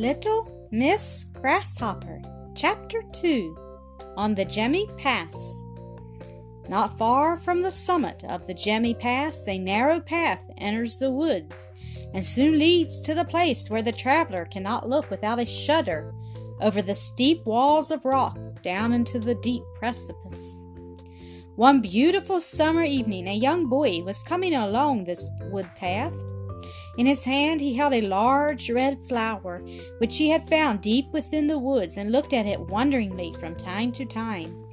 Little Miss Grasshopper, Chapter 2 On the Gemmi Pass. Not far from the summit of the Gemmi Pass, a narrow path enters the woods and soon leads to the place where the traveler cannot look without a shudder over the steep walls of rock down into the deep precipice. One beautiful summer evening, a young boy was coming along this wood path. In his hand he held a large red flower, which he had found deep within the woods, and looked at it wonderingly from time to time.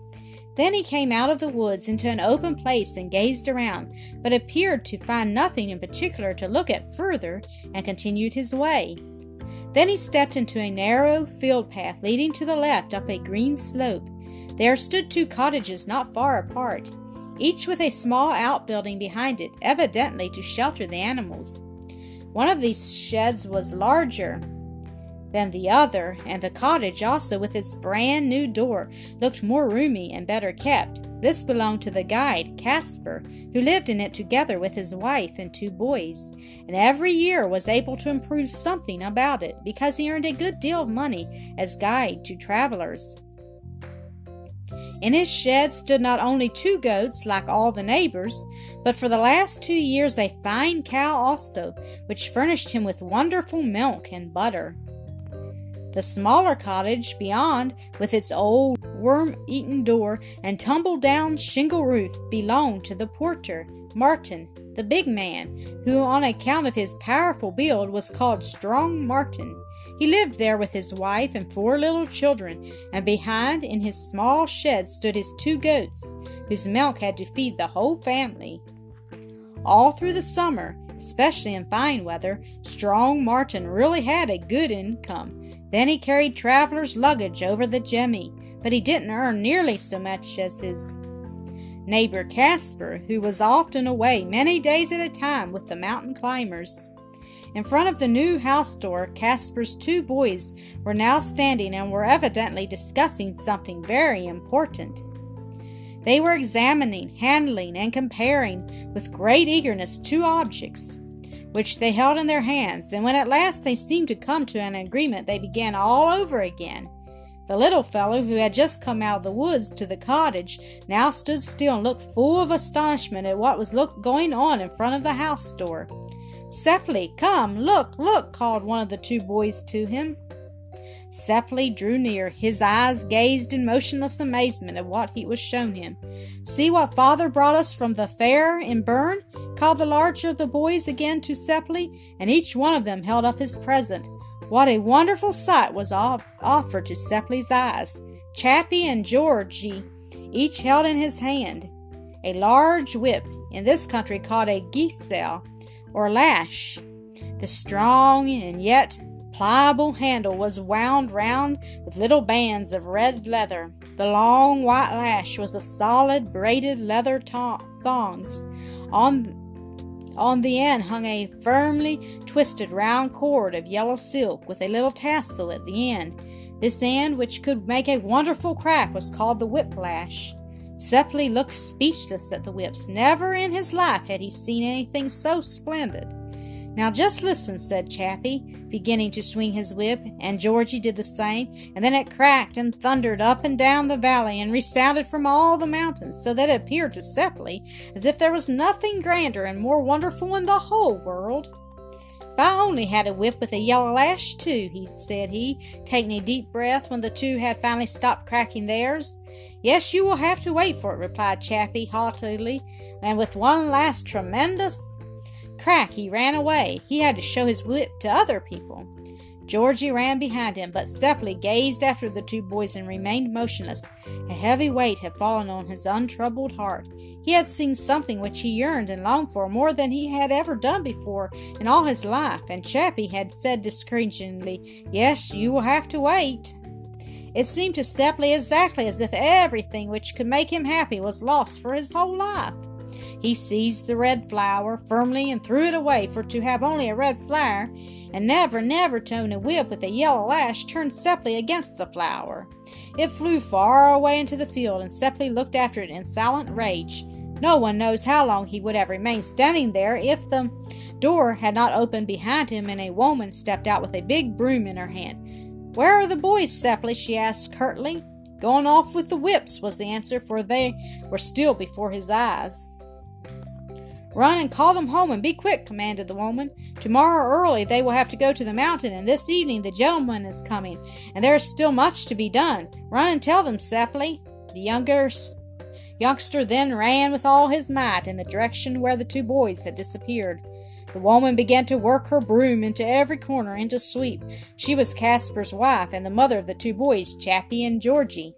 Then he came out of the woods into an open place and gazed around, but appeared to find nothing in particular to look at further, and continued his way. Then he stepped into a narrow field path leading to the left up a green slope. There stood two cottages not far apart, each with a small outbuilding behind it, evidently to shelter the animals. One of these sheds was larger than the other, and the cottage, also with its brand new door, looked more roomy and better kept. This belonged to the guide, Caspar, who lived in it together with his wife and two boys, and every year was able to improve something about it because he earned a good deal of money as guide to travelers. In his shed stood not only two goats, like all the neighbors, but for the last two years a fine cow also, which furnished him with wonderful milk and butter. The smaller cottage beyond, with its old worm eaten door and tumble down shingle roof, belonged to the porter, Martin, the big man, who, on account of his powerful build, was called Strong Martin. He lived there with his wife and four little children, and behind in his small shed stood his two goats, whose milk had to feed the whole family. All through the summer, especially in fine weather, Strong Martin really had a good income. Then he carried travelers' luggage over the Gemmi, but he didn't earn nearly so much as his neighbor Caspar, who was often away many days at a time with the mountain climbers. In front of the new house door, Caspar's two boys were now standing and were evidently discussing something very important. They were examining, handling, and comparing with great eagerness two objects, which they held in their hands, and when at last they seemed to come to an agreement, they began all over again. The little fellow, who had just come out of the woods to the cottage, now stood still and looked full of astonishment at what was going on in front of the house door. Seppli, come, look, look, called one of the two boys to him. Seppli drew near. His eyes gazed in motionless amazement at what he was shown him. See what father brought us from the fair in Bern? called the larger of the boys again to Seppli, and each one of them held up his present. What a wonderful sight was off- offered to Seppli's eyes. Chappie and Georgie each held in his hand a large whip, in this country called a gisel, or lash. The strong and yet pliable handle was wound round with little bands of red leather. The long white lash was of solid braided leather thongs. On on the end hung a firmly twisted round cord of yellow silk with a little tassel at the end. This end, which could make a wonderful crack, was called the whiplash. Seppli looked speechless at the whips. Never in his life had he seen anything so splendid. Now just listen, said Chappie, beginning to swing his whip, and Georgie did the same, and then it cracked and thundered up and down the valley and resounded from all the mountains, so that it appeared to Seppli as if there was nothing grander and more wonderful in the whole world. If I only had a whip with a yellow lash, too, he said he, taking a deep breath when the two had finally stopped cracking theirs. Yes, you will have to wait for it, replied Chappie haughtily, and with one last tremendous crack he ran away. He had to show his whip to other people. Georgie ran behind him, but Seppli gazed after the two boys and remained motionless. A heavy weight had fallen on his untroubled heart. He had seen something which he yearned and longed for more than he had ever done before in all his life, and Chappie had said discouragingly, Yes, you will have to wait. It seemed to Seppli exactly as if everything which could make him happy was lost for his whole life. He seized the red flower firmly and threw it away, for to have only a red flower and never, never to own a whip with a yellow lash turned Seppli against the flower. It flew far away into the field, and Seppli looked after it in silent rage. No one knows how long he would have remained standing there if the door had not opened behind him and a woman stepped out with a big broom in her hand. Where are the boys, Seppli? she asked curtly. Going off with the whips, was the answer, for they were still before his eyes. Run and call them home and be quick, commanded the woman. Tomorrow early they will have to go to the mountain, and this evening the gentleman is coming, and there is still much to be done. Run and tell them, Seppli. The younger youngster then ran with all his might in the direction where the two boys had disappeared. The woman began to work her broom into every corner and to sweep. She was Caspar's wife and the mother of the two boys, Chappie and Georgie.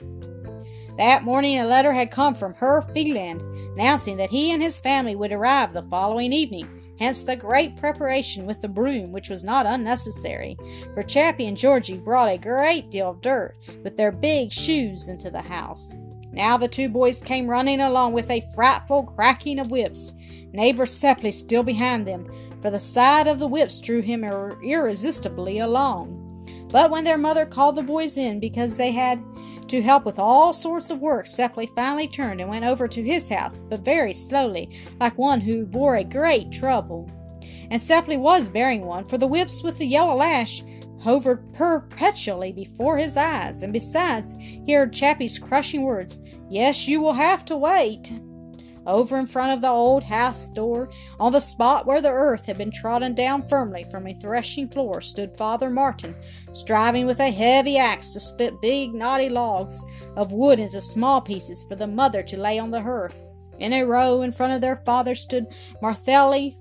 That morning a letter had come from her, Figland, announcing that he and his family would arrive the following evening. Hence the great preparation with the broom, which was not unnecessary, for Chappie and Georgie brought a great deal of dirt with their big shoes into the house. Now the two boys came running along with a frightful cracking of whips, neighbor Seppli still behind them, for the sight of the whips drew him ir- irresistibly along. But when their mother called the boys in because they had to help with all sorts of work, Seppli finally turned and went over to his house, but very slowly, like one who bore a great trouble. And Seppli was bearing one, for the whips with the yellow lash hovered perpetually before his eyes, and besides, he heard Chappie's crushing words, Yes, you will have to wait. Over in front of the old house door, on the spot where the earth had been trodden down firmly from a threshing floor, stood Father Martin, striving with a heavy axe to split big knotty logs of wood into small pieces for the mother to lay on the hearth. In a row in front of their father stood Marthelli,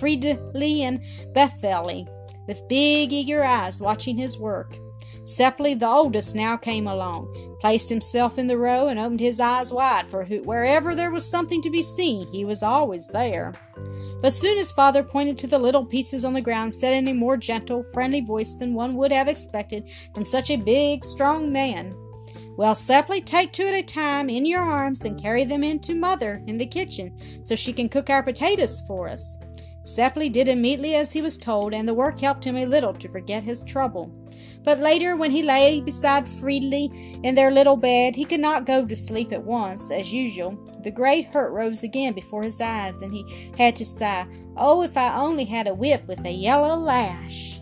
Friedli, and Betheli, with big eager eyes watching his work. Seppli, the oldest, now came along, placed himself in the row, and opened his eyes wide, for wherever there was something to be seen, he was always there. But soon his father pointed to the little pieces on the ground, said in a more gentle, friendly voice than one would have expected from such a big, strong man. Well, Seppli, take two at a time in your arms and carry them in to mother in the kitchen so she can cook our potatoes for us. Seppli did immediately as he was told, and the work helped him a little to forget his trouble. But later, when he lay beside Friedli in their little bed, he could not go to sleep at once, as usual. The great hurt rose again before his eyes, and he had to sigh, Oh, if I only had a whip with a yellow lash!